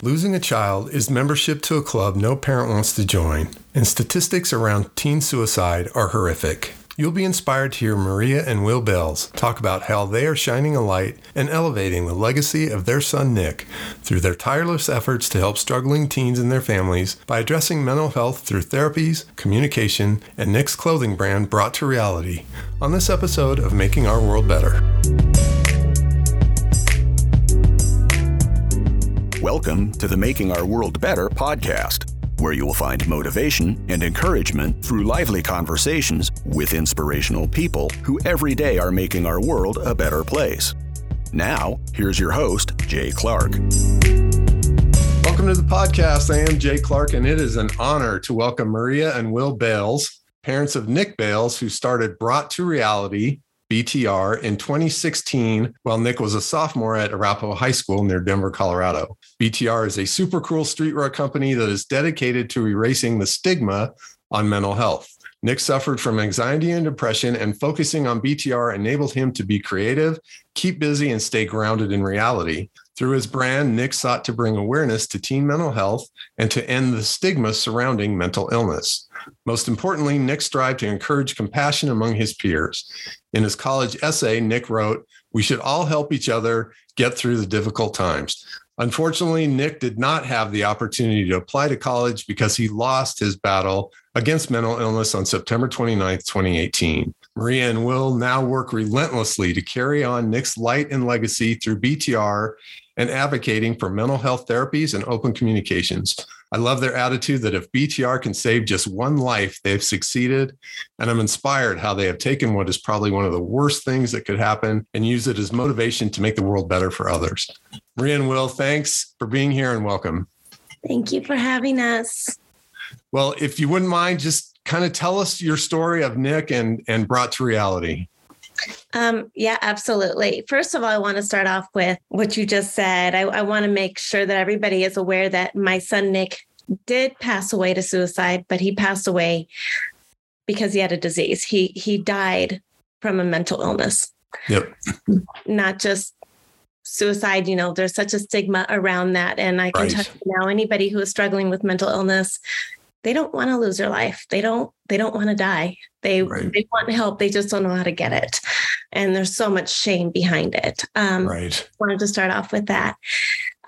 Losing a child is membership to a club no parent wants to join, and statistics around teen suicide are horrific. You'll be inspired to hear Maria and Will Bales talk about how they are shining a light and elevating the legacy of their son Nick through their tireless efforts to help struggling teens and their families by addressing mental health through therapies, communication, and Nick's clothing brand brought to reality on this episode of Making Our World Better. Welcome to the Making Our World Better podcast, where you will find motivation and encouragement through lively conversations with inspirational people who every day are making our world a better place. Now, here's your host, Jay Clark. Welcome to the podcast. I am Jay Clark, and it is an honor to welcome Maria and Will Bales, parents of Nick Bales, who started Brought to Reality BTR in 2016 while Nick was a sophomore at Arapahoe High School near Denver, Colorado. BTR is a super cool streetwear company that is dedicated to erasing the stigma on mental health. Nick suffered from anxiety and depression, and focusing on BTR enabled him to be creative, keep busy, and stay grounded in reality. Through his brand, Nick sought to bring awareness to teen mental health and to end the stigma surrounding mental illness. Most importantly, Nick strived to encourage compassion among his peers. In his college essay, Nick wrote, We should all help each other get through the difficult times. Unfortunately, Nick did not have the opportunity to apply to college because he lost his battle against mental illness on September 29, 2018. Maria and Will now work relentlessly to carry on Nick's light and legacy through BTR and advocating for mental health therapies and open communications. I love their attitude that if BTR can save just one life, they've succeeded. And I'm inspired how they have taken what is probably one of the worst things that could happen and use it as motivation to make the world better for others. Maria and Will, thanks for being here and welcome. Thank you for having us. Well, if you wouldn't mind, just kind of tell us your story of Nick and, and brought to reality. Um, yeah, absolutely. First of all, I want to start off with what you just said. I, I want to make sure that everybody is aware that my son Nick did pass away to suicide, but he passed away because he had a disease. He he died from a mental illness. Yep. Not just suicide, you know, there's such a stigma around that. And I can right. tell you now, anybody who is struggling with mental illness, they don't want to lose their life. They don't they don't want to die. They right. they want help. They just don't know how to get it. And there's so much shame behind it. Um right. wanted to start off with that.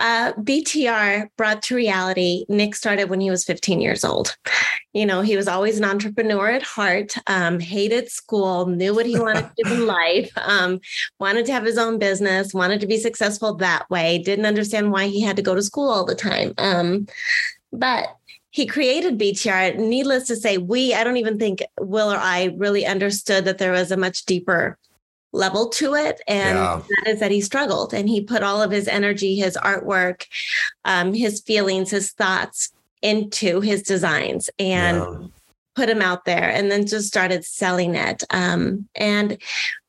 Uh, BTR brought to reality. Nick started when he was 15 years old. You know, he was always an entrepreneur at heart, um, hated school, knew what he wanted to do in life, um, wanted to have his own business, wanted to be successful that way, didn't understand why he had to go to school all the time. Um, but he created BTR. Needless to say, we, I don't even think Will or I really understood that there was a much deeper level to it. And yeah. that is that he struggled and he put all of his energy, his artwork, um, his feelings, his thoughts into his designs. And yeah put them out there and then just started selling it. Um, and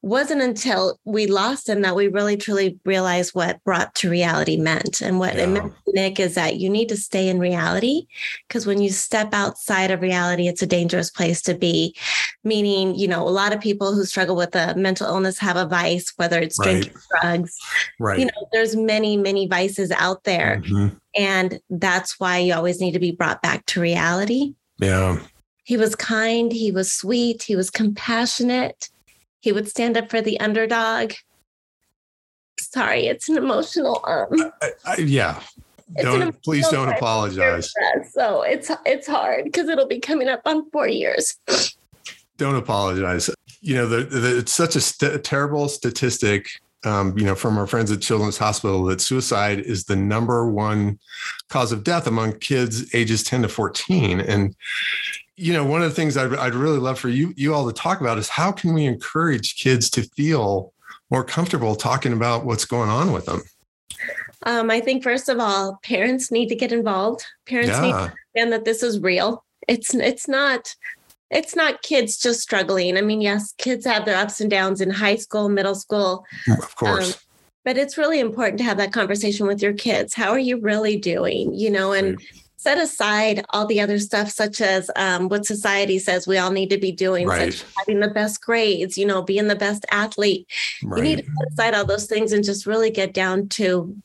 wasn't until we lost him that we really truly realized what brought to reality meant. And what yeah. it meant, Nick, is that you need to stay in reality because when you step outside of reality, it's a dangerous place to be. Meaning, you know, a lot of people who struggle with a mental illness have a vice, whether it's right. drinking drugs. Right. You know, there's many, many vices out there. Mm-hmm. And that's why you always need to be brought back to reality. Yeah. He was kind, he was sweet, he was compassionate. He would stand up for the underdog. Sorry, it's an emotional um I, I, yeah. Don't please don't apologize. So it's it's hard because it'll be coming up on 4 years. Don't apologize. You know, the, the, it's such a st- terrible statistic um, you know, from our friends at Children's Hospital that suicide is the number one cause of death among kids ages 10 to 14. And, you know, one of the things I'd, I'd really love for you, you all to talk about is how can we encourage kids to feel more comfortable talking about what's going on with them? Um, I think first of all, parents need to get involved. Parents yeah. need to understand that this is real. It's it's not it's not kids just struggling. I mean, yes, kids have their ups and downs in high school, middle school. Of course. Um, but it's really important to have that conversation with your kids. How are you really doing? You know, and right. Set aside all the other stuff, such as um, what society says we all need to be doing, right. such as having the best grades, you know, being the best athlete. Right. You need to set aside all those things and just really get down to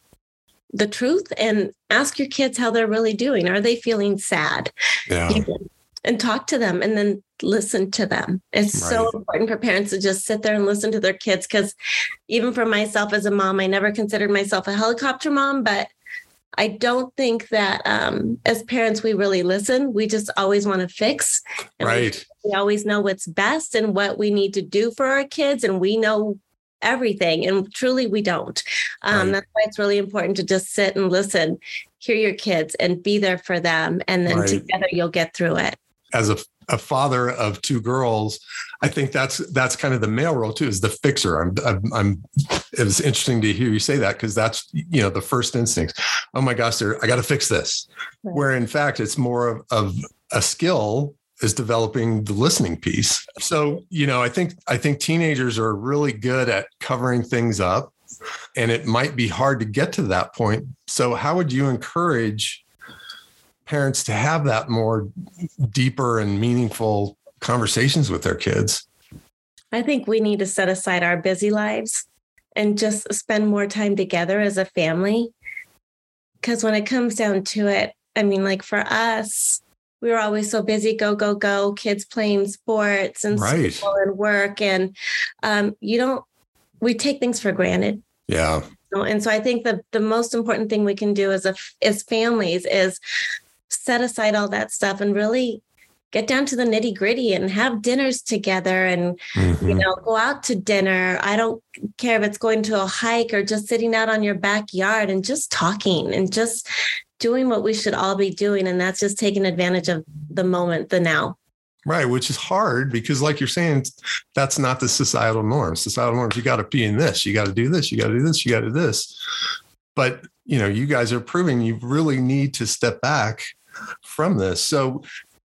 the truth and ask your kids how they're really doing. Are they feeling sad? Yeah. And talk to them and then listen to them. It's right. so important for parents to just sit there and listen to their kids. Because even for myself as a mom, I never considered myself a helicopter mom, but I don't think that um, as parents we really listen. We just always want to fix. right. We, we always know what's best and what we need to do for our kids, and we know everything. And truly, we don't. Um, right. That's why it's really important to just sit and listen, hear your kids, and be there for them, and then right. together you'll get through it. As a a father of two girls, I think that's that's kind of the male role too, is the fixer. I'm, I'm, I'm it was interesting to hear you say that because that's you know the first instinct. Oh my gosh, I got to fix this. Right. Where in fact it's more of, of a skill is developing the listening piece. So you know, I think I think teenagers are really good at covering things up, and it might be hard to get to that point. So how would you encourage? Parents to have that more deeper and meaningful conversations with their kids? I think we need to set aside our busy lives and just spend more time together as a family. Because when it comes down to it, I mean, like for us, we were always so busy go go go kids playing sports and right. school and work and um, you don't we take things for granted yeah and so i think the the most important thing we can do as a as families is set aside all that stuff and really get down to the nitty gritty and have dinners together and mm-hmm. you know go out to dinner. I don't care if it's going to a hike or just sitting out on your backyard and just talking and just doing what we should all be doing. And that's just taking advantage of the moment the now. Right which is hard because like you're saying that's not the societal norms societal norms you got to be in this you got to do this you got to do this you got to do this. But you know you guys are proving you really need to step back from this. So,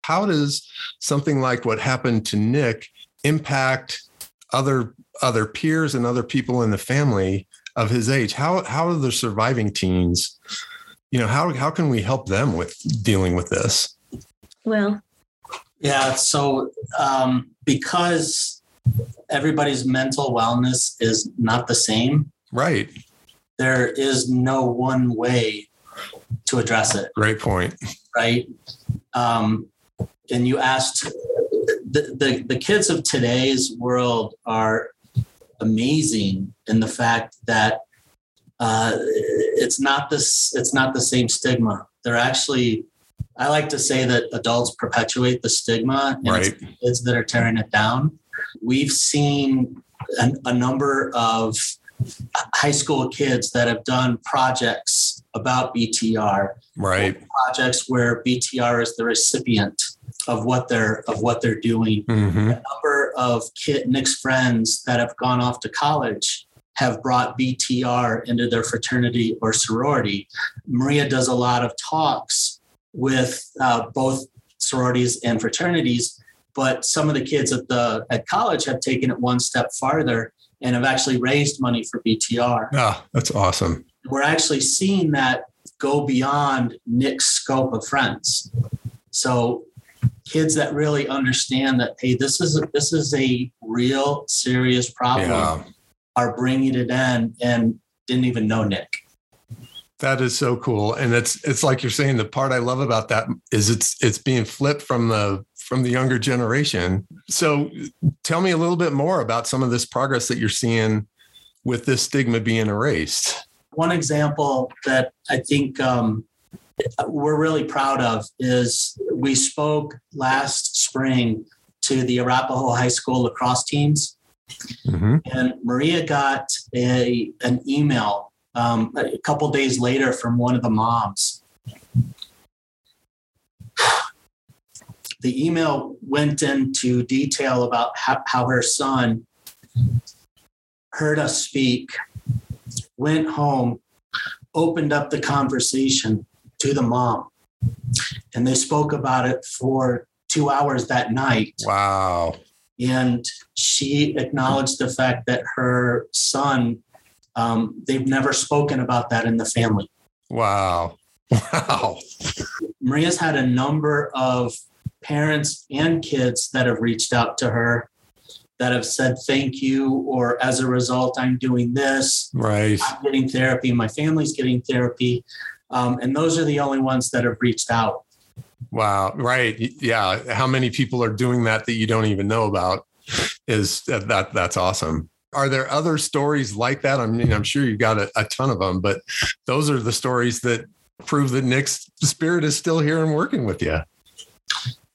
how does something like what happened to Nick impact other other peers and other people in the family of his age? How how are the surviving teens? You know, how how can we help them with dealing with this? Well, yeah. So um, because everybody's mental wellness is not the same, right? There is no one way to address it. Great point. Right. Um, and you asked the, the, the kids of today's world are amazing in the fact that uh, it's not this it's not the same stigma. They're actually I like to say that adults perpetuate the stigma and right. it's kids that are tearing it down. We've seen a, a number of high school kids that have done projects about BTR. Right. Projects where BTR is the recipient of what they're of what they're doing. Mm-hmm. A number of kid Nick's friends that have gone off to college have brought BTR into their fraternity or sorority. Maria does a lot of talks with uh, both sororities and fraternities, but some of the kids at the at college have taken it one step farther and have actually raised money for BTR. Ah, that's awesome. We're actually seeing that go beyond Nick's scope of friends. So kids that really understand that hey this is a, this is a real serious problem yeah. are bringing it in and didn't even know Nick. That is so cool, and it's it's like you're saying. The part I love about that is it's it's being flipped from the from the younger generation. So tell me a little bit more about some of this progress that you're seeing with this stigma being erased. One example that I think um, we're really proud of is we spoke last spring to the Arapahoe High School lacrosse teams. Mm-hmm. And Maria got a, an email um, a couple days later from one of the moms the email went into detail about how, how her son heard us speak, went home, opened up the conversation to the mom, and they spoke about it for two hours that night. Wow. And she acknowledged the fact that her son, um, they've never spoken about that in the family. Wow. Wow. Maria's had a number of parents and kids that have reached out to her that have said thank you, or as a result, I'm doing this. Right. I'm getting therapy. My family's getting therapy. Um, and those are the only ones that have reached out. Wow. Right. Yeah. How many people are doing that that you don't even know about? Is that that's awesome. Are there other stories like that? I mean, I'm sure you've got a, a ton of them, but those are the stories that prove that Nick's spirit is still here and working with you.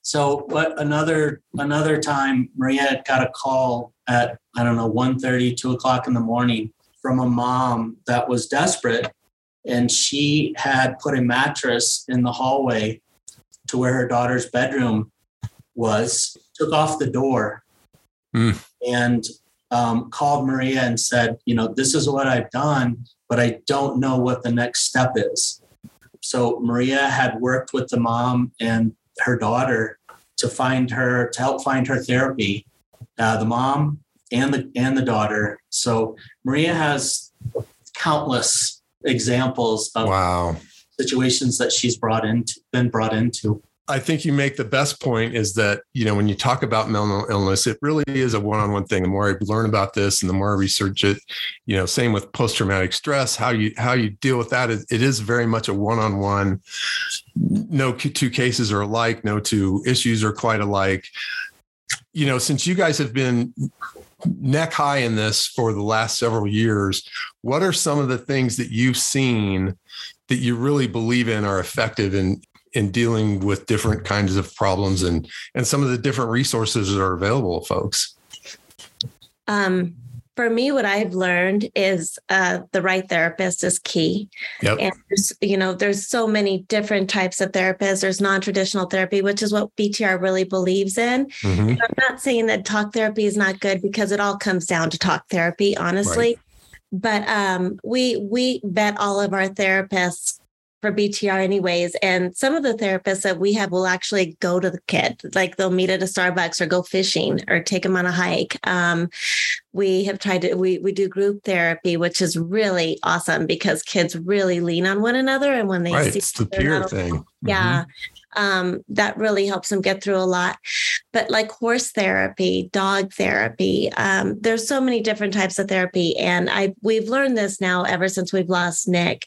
So what another another time Maria got a call at I don't know 1:30, 2 o'clock in the morning from a mom that was desperate and she had put a mattress in the hallway to where her daughter's bedroom was, took off the door mm. and um, called Maria and said, you know, this is what I've done, but I don't know what the next step is. So Maria had worked with the mom and her daughter to find her to help find her therapy. Uh, the mom and the and the daughter. So Maria has countless examples of wow. situations that she's brought into been brought into. I think you make the best point is that, you know, when you talk about mental illness, it really is a one on one thing. The more I learn about this and the more I research it, you know, same with post traumatic stress, how you, how you deal with that. It is very much a one on one. No two cases are alike. No two issues are quite alike. You know, since you guys have been neck high in this for the last several years, what are some of the things that you've seen that you really believe in are effective in in dealing with different kinds of problems and and some of the different resources that are available folks um, for me what i've learned is uh, the right therapist is key yep. and you know there's so many different types of therapists there's non-traditional therapy which is what btr really believes in mm-hmm. i'm not saying that talk therapy is not good because it all comes down to talk therapy honestly right. but um, we we vet all of our therapists for BTR anyways. And some of the therapists that we have will actually go to the kid, like they'll meet at a Starbucks or go fishing or take them on a hike. Um, we have tried to we we do group therapy, which is really awesome because kids really lean on one another, and when they right, see it's the peer thing, yeah. Mm-hmm. Um, that really helps them get through a lot. But like horse therapy, dog therapy, um, there's so many different types of therapy, and I we've learned this now ever since we've lost Nick.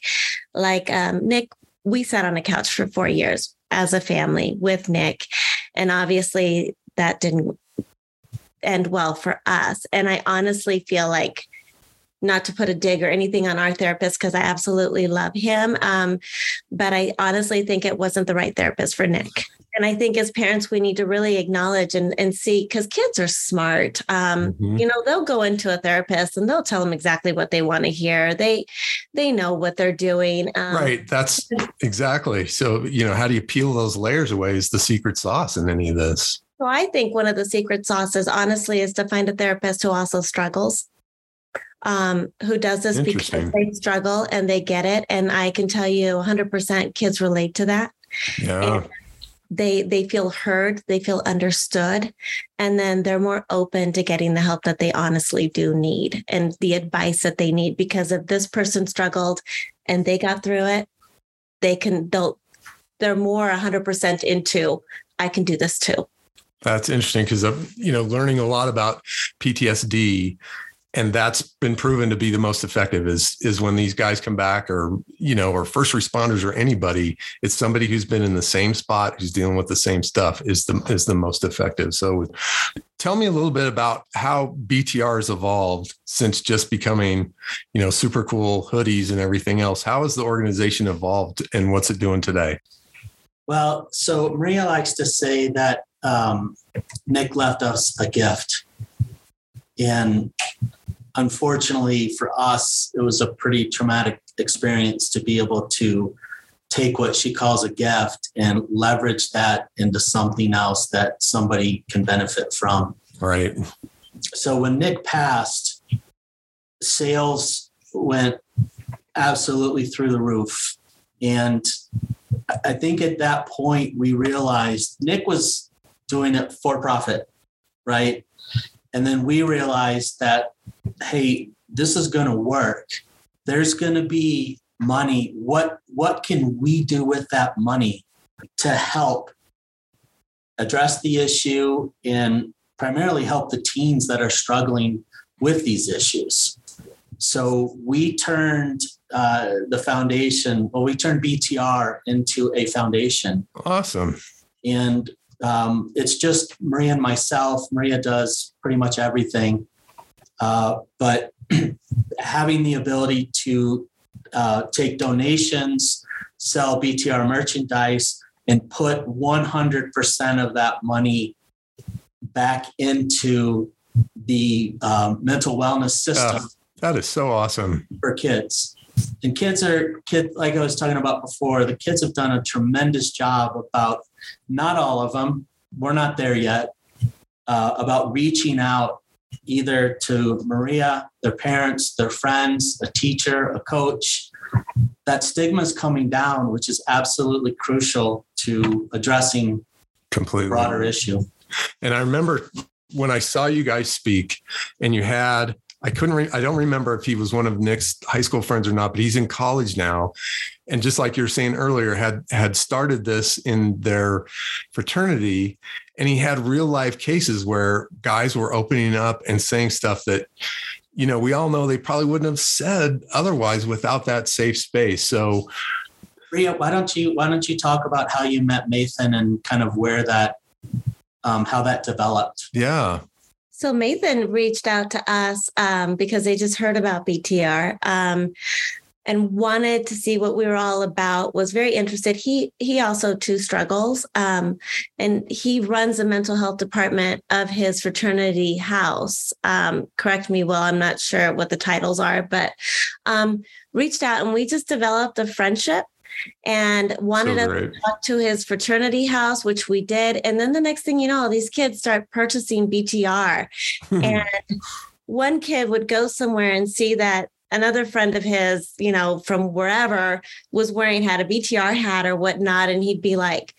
Like um, Nick, we sat on a couch for four years as a family with Nick, and obviously that didn't end well for us. And I honestly feel like not to put a dig or anything on our therapist because I absolutely love him. Um, but I honestly think it wasn't the right therapist for Nick. And I think as parents, we need to really acknowledge and, and see because kids are smart. Um, mm-hmm. You know, they'll go into a therapist and they'll tell them exactly what they want to hear. They they know what they're doing. Um, right. That's exactly. So you know, how do you peel those layers away? Is the secret sauce in any of this? So I think one of the secret sauces, honestly, is to find a therapist who also struggles um, who does this because they struggle and they get it. And I can tell you 100% kids relate to that. Yeah. And they they feel heard, they feel understood, and then they're more open to getting the help that they honestly do need and the advice that they need. Because if this person struggled and they got through it, they can they'll they're more 100% into I can do this too. That's interesting because you know learning a lot about PTSD and that's been proven to be the most effective is is when these guys come back or you know or first responders or anybody it's somebody who's been in the same spot who's dealing with the same stuff is the is the most effective. So tell me a little bit about how btr has evolved since just becoming you know super cool hoodies and everything else. How has the organization evolved and what's it doing today? Well so maria likes to say that um, nick left us a gift. And unfortunately for us, it was a pretty traumatic experience to be able to take what she calls a gift and leverage that into something else that somebody can benefit from. Right. So when Nick passed, sales went absolutely through the roof. And I think at that point we realized Nick was doing it for profit, right? And then we realized that hey, this is going to work. There's going to be money. What what can we do with that money to help address the issue and primarily help the teens that are struggling with these issues. So we turned uh, the foundation, well, we turned BTR into a foundation. Awesome. And um, it's just Maria and myself. Maria does pretty much everything. Uh, but having the ability to uh, take donations, sell BTR merchandise, and put 100% of that money back into the um, mental wellness system. Uh, that is so awesome for kids. And kids are kid like I was talking about before. The kids have done a tremendous job about not all of them. We're not there yet. Uh, about reaching out either to Maria, their parents, their friends, a teacher, a coach. That stigma is coming down, which is absolutely crucial to addressing completely broader issue. And I remember when I saw you guys speak and you had I couldn't re- I don't remember if he was one of Nick's high school friends or not, but he's in college now. And just like you were saying earlier, had had started this in their fraternity and he had real life cases where guys were opening up and saying stuff that you know, we all know they probably wouldn't have said otherwise without that safe space. So Ria, why don't you why don't you talk about how you met Nathan and kind of where that um, how that developed. Yeah. So Nathan reached out to us um, because they just heard about BTR um, and wanted to see what we were all about. Was very interested. He he also too struggles, um, and he runs a mental health department of his fraternity house. Um, correct me, well, I'm not sure what the titles are, but um, reached out and we just developed a friendship and wanted so us to talk to his fraternity house, which we did. And then the next thing you know, these kids start purchasing BTR. and one kid would go somewhere and see that another friend of his, you know, from wherever was wearing had a BTR hat or whatnot. And he'd be like,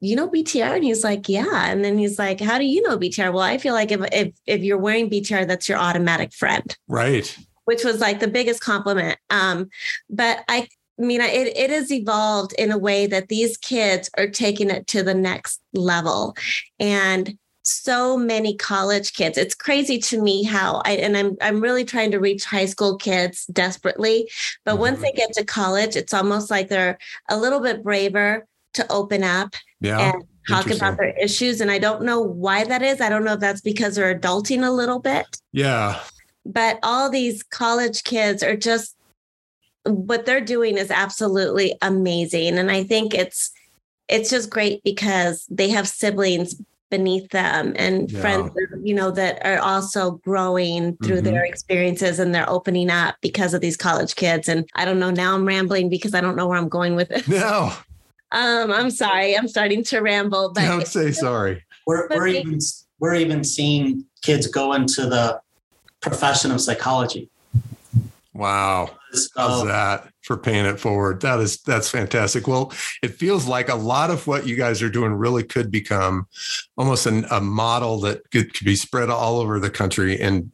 you know BTR? And he's like, yeah. And then he's like, how do you know BTR? Well, I feel like if if if you're wearing BTR, that's your automatic friend. Right. Which was like the biggest compliment. Um, but I I mean, it, it has evolved in a way that these kids are taking it to the next level. And so many college kids. It's crazy to me how I and I'm I'm really trying to reach high school kids desperately. But mm-hmm. once they get to college, it's almost like they're a little bit braver to open up yeah, and talk about their issues. And I don't know why that is. I don't know if that's because they're adulting a little bit. Yeah. But all these college kids are just what they're doing is absolutely amazing and i think it's it's just great because they have siblings beneath them and yeah. friends you know that are also growing through mm-hmm. their experiences and they're opening up because of these college kids. And i don't know now i'm rambling because i don't know where i'm going with it no. Um i'm sorry i'm starting to ramble but don't say sorry. We're, we're even we're even seeing kids go into the profession of psychology wow How's oh. that for paying it forward? That is that's fantastic. Well, it feels like a lot of what you guys are doing really could become almost an, a model that could, could be spread all over the country. And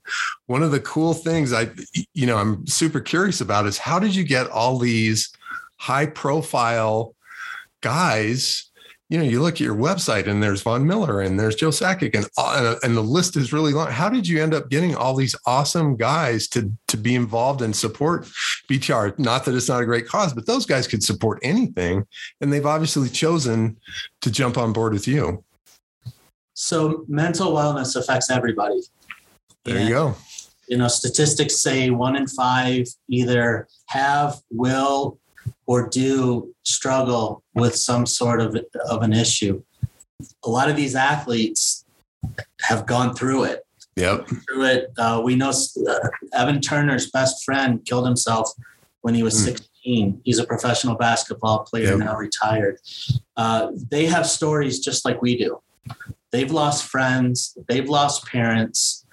one of the cool things I, you know, I'm super curious about is how did you get all these high profile guys you know, you look at your website and there's Von Miller and there's Joe Sakic and, uh, and the list is really long. How did you end up getting all these awesome guys to, to be involved and support BTR? Not that it's not a great cause, but those guys could support anything. And they've obviously chosen to jump on board with you. So mental wellness affects everybody. There and, you go. You know, statistics say one in five either have, will, or do struggle with some sort of, of an issue. A lot of these athletes have gone through it. Yep. Through it. Uh, we know uh, Evan Turner's best friend killed himself when he was mm. 16. He's a professional basketball player, yep. now retired. Uh, they have stories just like we do. They've lost friends, they've lost parents,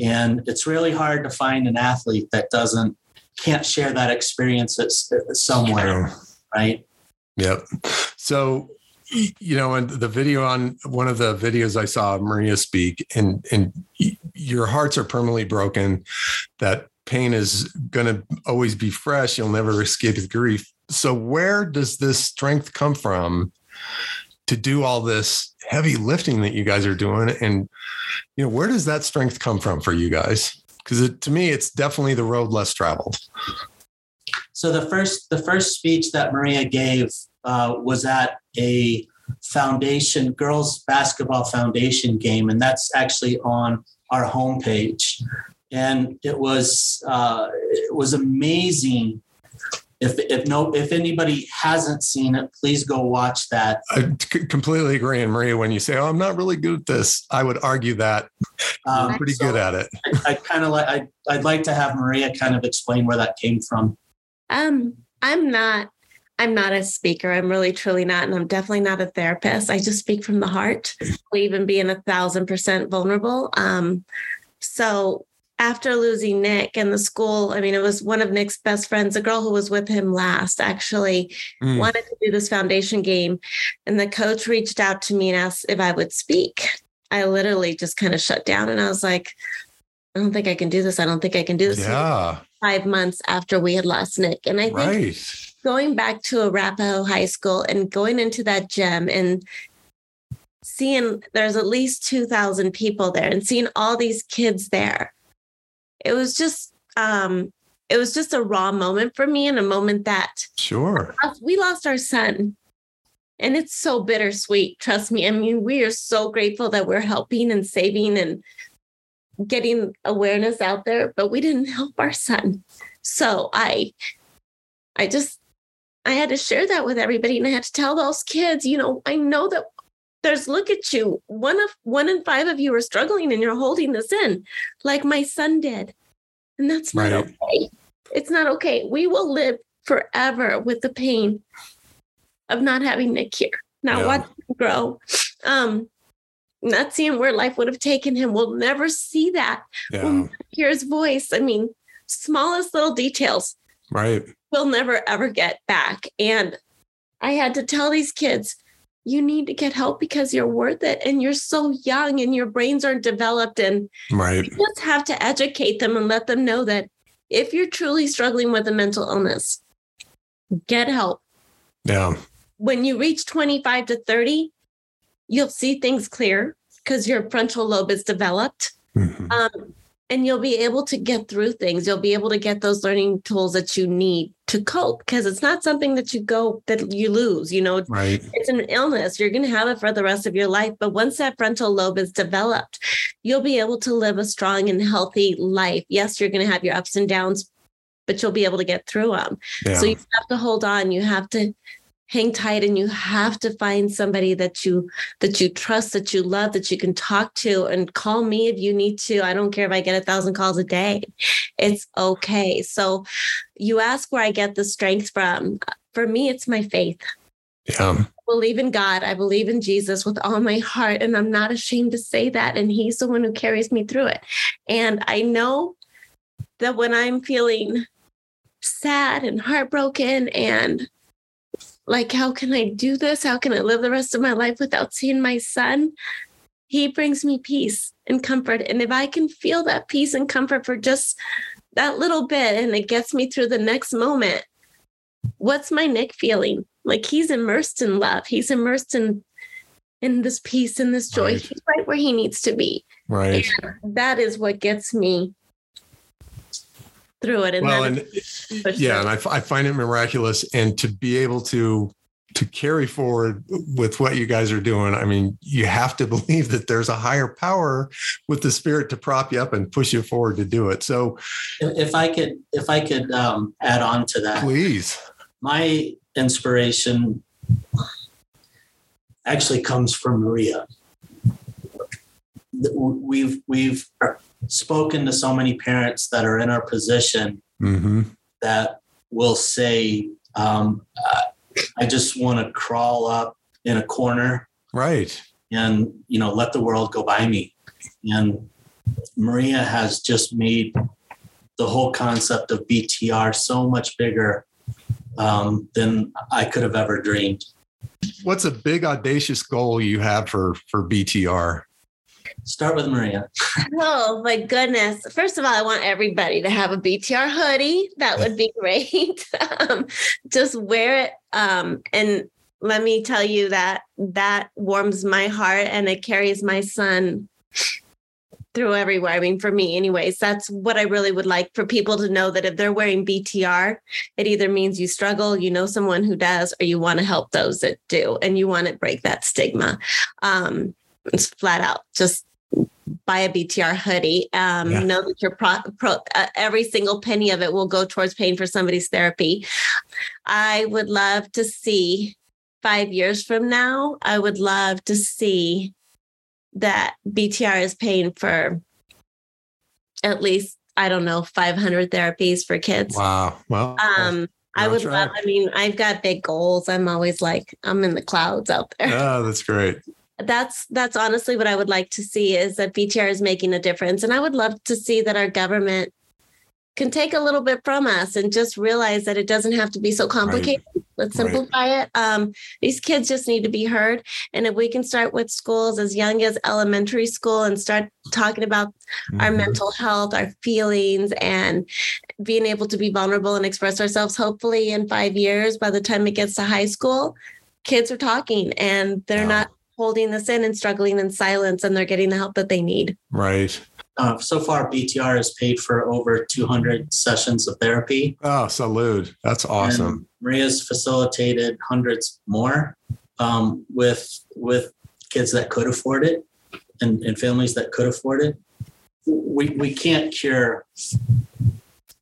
and it's really hard to find an athlete that doesn't can't share that experience somewhere, right? Yep. So, you know, and the video on one of the videos I saw Maria speak, and and your hearts are permanently broken. That pain is going to always be fresh. You'll never escape the grief. So, where does this strength come from to do all this heavy lifting that you guys are doing and you know where does that strength come from for you guys because to me it's definitely the road less traveled so the first the first speech that maria gave uh, was at a foundation girls basketball foundation game and that's actually on our homepage. And it was uh, it was amazing. If if no if anybody hasn't seen it please go watch that. I completely agree and maria when you say oh i'm not really good at this i would argue that um, you're pretty so good at it. I, I kind of like I, i'd like to have maria kind of explain where that came from um i'm not I'm not a speaker. I'm really truly not. And I'm definitely not a therapist. I just speak from the heart, believe in being a thousand percent vulnerable. Um, so after losing Nick and the school, I mean, it was one of Nick's best friends, a girl who was with him last, actually mm. wanted to do this foundation game. And the coach reached out to me and asked if I would speak. I literally just kind of shut down and I was like, I don't think I can do this. I don't think I can do this. Yeah. Five months after we had lost Nick. And I think right. going back to Arapahoe High School and going into that gym and seeing there's at least 2,000 people there and seeing all these kids there it was just um it was just a raw moment for me and a moment that sure we lost our son and it's so bittersweet trust me i mean we are so grateful that we're helping and saving and getting awareness out there but we didn't help our son. So i i just i had to share that with everybody and i had to tell those kids you know i know that there's look at you. One of one in five of you are struggling and you're holding this in like my son did. And that's not right. okay. It's not okay. We will live forever with the pain of not having nick here. Not yeah. watching him grow. Um not seeing where life would have taken him. We'll never see that. Yeah. we'll hear his voice. I mean smallest little details right. we'll never ever get back. And i had to tell these kids you need to get help because you're worth it and you're so young and your brains aren't developed. And right. you just have to educate them and let them know that if you're truly struggling with a mental illness get help. Yeah. When you reach 25 to 30 you'll see things clear because your frontal lobe is developed mm-hmm. um, and you'll be able to get through things. You'll be able to get those learning tools that you need to cope because it's not something that you go that you lose, you know. Right. It's an illness. You're going to have it for the rest of your life, but once that frontal lobe is developed, you'll be able to live a strong and healthy life. Yes, you're going to have your ups and downs, but you'll be able to get through them. Yeah. So you have to hold on. You have to hang tight and you have to find somebody that you that you trust that you love that you can talk to and call me if you need to. I don't care if i get a thousand calls a day. It's okay. So you ask where i get the strength from. For me it's my faith. Yeah. I believe in god. I believe in jesus with all my heart and i'm not ashamed to say that and he's the one who carries me through it. And i know that when i'm feeling sad and heartbroken and like, how can I do this? How can I live the rest of my life without seeing my son? He brings me peace and comfort. And if I can feel that peace and comfort for just that little bit and it gets me through the next moment, what's my Nick feeling? Like he's immersed in love. He's immersed in in this peace and this joy. Right. He's right where he needs to be. Right. And that is what gets me through it. And well, and yeah, and I, I find it miraculous. And to be able to to carry forward with what you guys are doing, I mean, you have to believe that there's a higher power with the spirit to prop you up and push you forward to do it. So, if I could, if I could um, add on to that, please. My inspiration actually comes from Maria. We've we've spoken to so many parents that are in our position mm-hmm. that will say, um, I just want to crawl up in a corner. Right. And, you know, let the world go by me. And Maria has just made the whole concept of BTR so much bigger um, than I could have ever dreamed. What's a big audacious goal you have for for BTR? Start with Maria. oh my goodness. First of all, I want everybody to have a BTR hoodie. That would be great. um, just wear it. Um, and let me tell you that that warms my heart and it carries my son through everywhere. I mean, for me, anyways, that's what I really would like for people to know that if they're wearing BTR, it either means you struggle, you know someone who does, or you want to help those that do, and you want to break that stigma. Um, it's flat out just buy a BTR hoodie. Um, yeah. Know that your pro, pro uh, every single penny of it will go towards paying for somebody's therapy. I would love to see five years from now. I would love to see that BTR is paying for at least I don't know 500 therapies for kids. Wow. Well, um, I would love. I mean, I've got big goals. I'm always like I'm in the clouds out there. Oh, that's great. That's that's honestly what I would like to see is that BTR is making a difference, and I would love to see that our government can take a little bit from us and just realize that it doesn't have to be so complicated. Right. Let's simplify right. it. Um, these kids just need to be heard. And if we can start with schools as young as elementary school and start talking about mm-hmm. our mental health, our feelings, and being able to be vulnerable and express ourselves, hopefully in five years, by the time it gets to high school, kids are talking and they're not holding this in and struggling in silence and they're getting the help that they need. Right. Uh, so far, BTR has paid for over 200 sessions of therapy. Oh, salute. That's awesome. And Maria's facilitated hundreds more um, with, with kids that could afford it and, and families that could afford it. We, we can't cure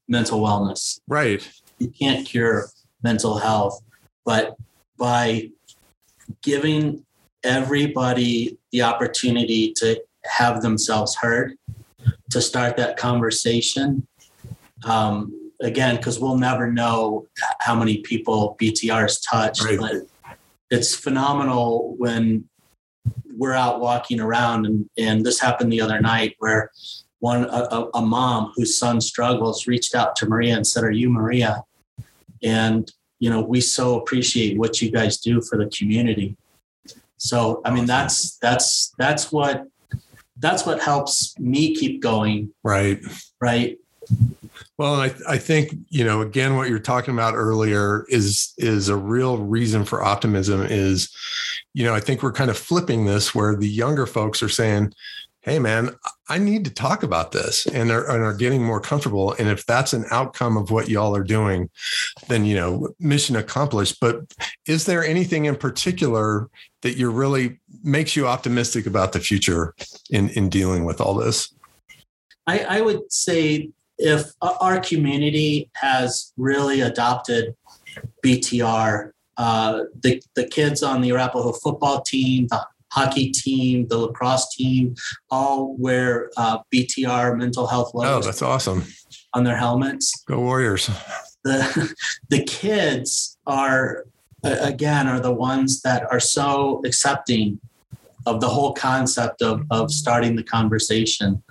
mental wellness. Right. You can't cure mental health, but by giving everybody the opportunity to have themselves heard to start that conversation. Um, again, because we'll never know how many people BTRs touched, right. but it's phenomenal when we're out walking around and, and this happened the other night where one a, a mom whose son struggles reached out to Maria and said, Are you Maria? And you know, we so appreciate what you guys do for the community. So I mean that's that's that's what that's what helps me keep going. Right. Right. Well, I, I think, you know, again, what you're talking about earlier is is a real reason for optimism is, you know, I think we're kind of flipping this where the younger folks are saying, hey man i need to talk about this and are, and are getting more comfortable. And if that's an outcome of what y'all are doing then you know mission accomplished. But is there anything in particular that you're really makes you optimistic about the future in in dealing with all this? I, I would say if our community has really adopted btr uh, the, the kids on the Arapahoe football team, the hockey team, the lacrosse team, all wear uh, BTR mental health logos. Oh, that's awesome. On their helmets. Go Warriors. The, the kids are, again, are the ones that are so accepting of the whole concept of, of starting the conversation.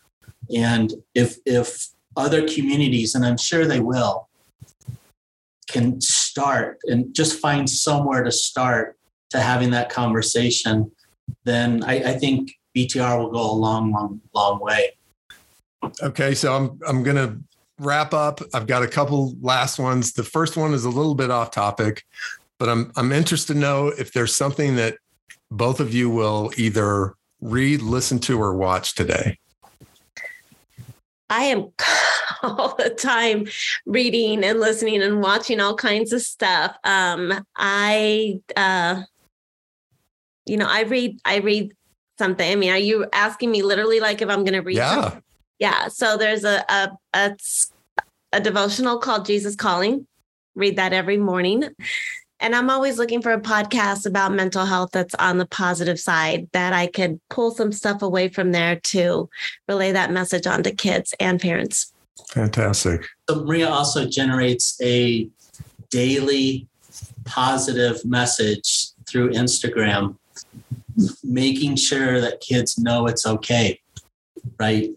And if, if other communities, and I'm sure they will, can start and just find somewhere to start to having that conversation, then I, I think BTR will go a long, long, long way. Okay, so I'm I'm gonna wrap up. I've got a couple last ones. The first one is a little bit off topic, but I'm I'm interested to know if there's something that both of you will either read, listen to, or watch today. I am all the time reading and listening and watching all kinds of stuff. Um, I uh, you know, I read, I read something. I mean, are you asking me literally like if I'm going to read? Yeah. Something? Yeah. So there's a, a, a, a devotional called Jesus Calling. Read that every morning. And I'm always looking for a podcast about mental health that's on the positive side that I could pull some stuff away from there to relay that message on to kids and parents. Fantastic. So Maria also generates a daily positive message through Instagram making sure that kids know it's okay, right?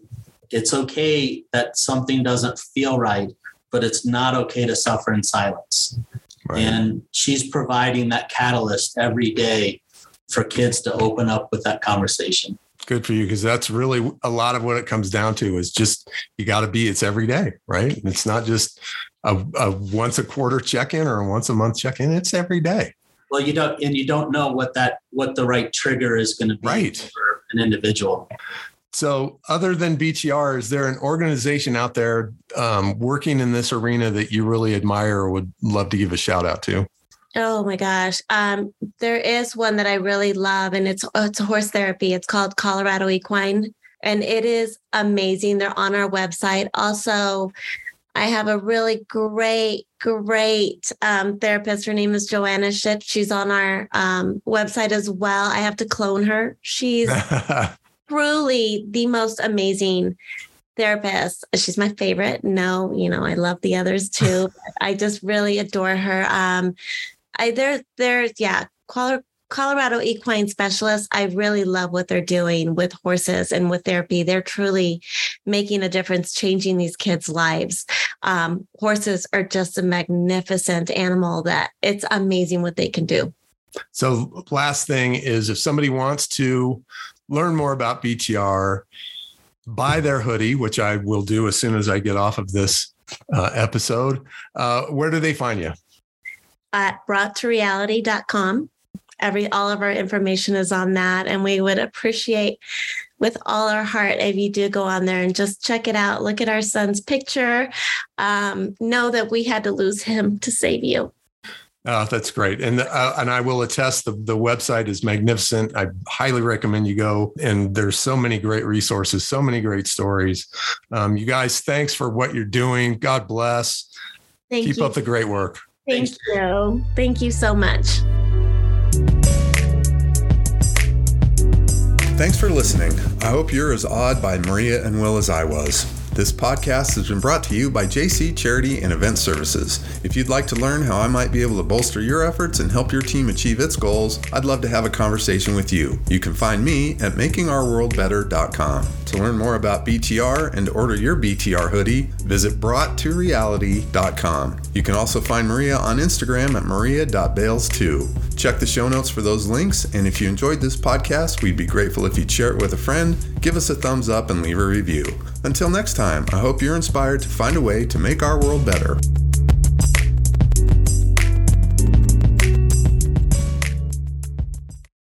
It's okay that something doesn't feel right, but it's not okay to suffer in silence. Right. And she's providing that catalyst every day for kids to open up with that conversation. Good for you because that's really a lot of what it comes down to is just you got to be it's every day, right? It's not just a, a once a quarter check in or a once a month check in, it's every day. Well, you don't, and you don't know what that what the right trigger is going to be Right. for an individual. So, other than BTR, is there an organization out there um, working in this arena that you really admire or would love to give a shout out to? Oh my gosh. Um, there is one that I really love, and it's it's horse therapy. It's called Colorado Equine, and it is amazing. They're on our website. Also, I have a really great, great um, therapist. Her name is Joanna Schitt. She's on our um, website as well. I have to clone her. She's truly the most amazing therapist. She's my favorite. No, you know, I love the others too. I just really adore her. Um, I there there's yeah, Colo- Colorado equine specialists. I really love what they're doing with horses and with therapy. They're truly making a difference, changing these kids' lives. Um, horses are just a magnificent animal that it's amazing what they can do. so, last thing is if somebody wants to learn more about BTR, buy their hoodie, which I will do as soon as I get off of this uh, episode, uh, where do they find you? at broughttoreality.com. Every all of our information is on that. And we would appreciate with all our heart if you do go on there and just check it out. Look at our son's picture. Um, know that we had to lose him to save you. Oh, that's great. And uh, and I will attest the the website is magnificent. I highly recommend you go. And there's so many great resources, so many great stories. Um, you guys, thanks for what you're doing. God bless. Thank Keep you. up the great work. Thank you. Thank you so much. Thanks for listening. I hope you're as awed by Maria and Will as I was. This podcast has been brought to you by JC Charity and Event Services. If you'd like to learn how I might be able to bolster your efforts and help your team achieve its goals, I'd love to have a conversation with you. You can find me at makingourworldbetter.com. To learn more about BTR and to order your BTR hoodie, visit broughttoreality.com. You can also find Maria on Instagram at maria.bales2. Check the show notes for those links, and if you enjoyed this podcast, we'd be grateful if you'd share it with a friend, give us a thumbs up, and leave a review. Until next time, I hope you're inspired to find a way to make our world better.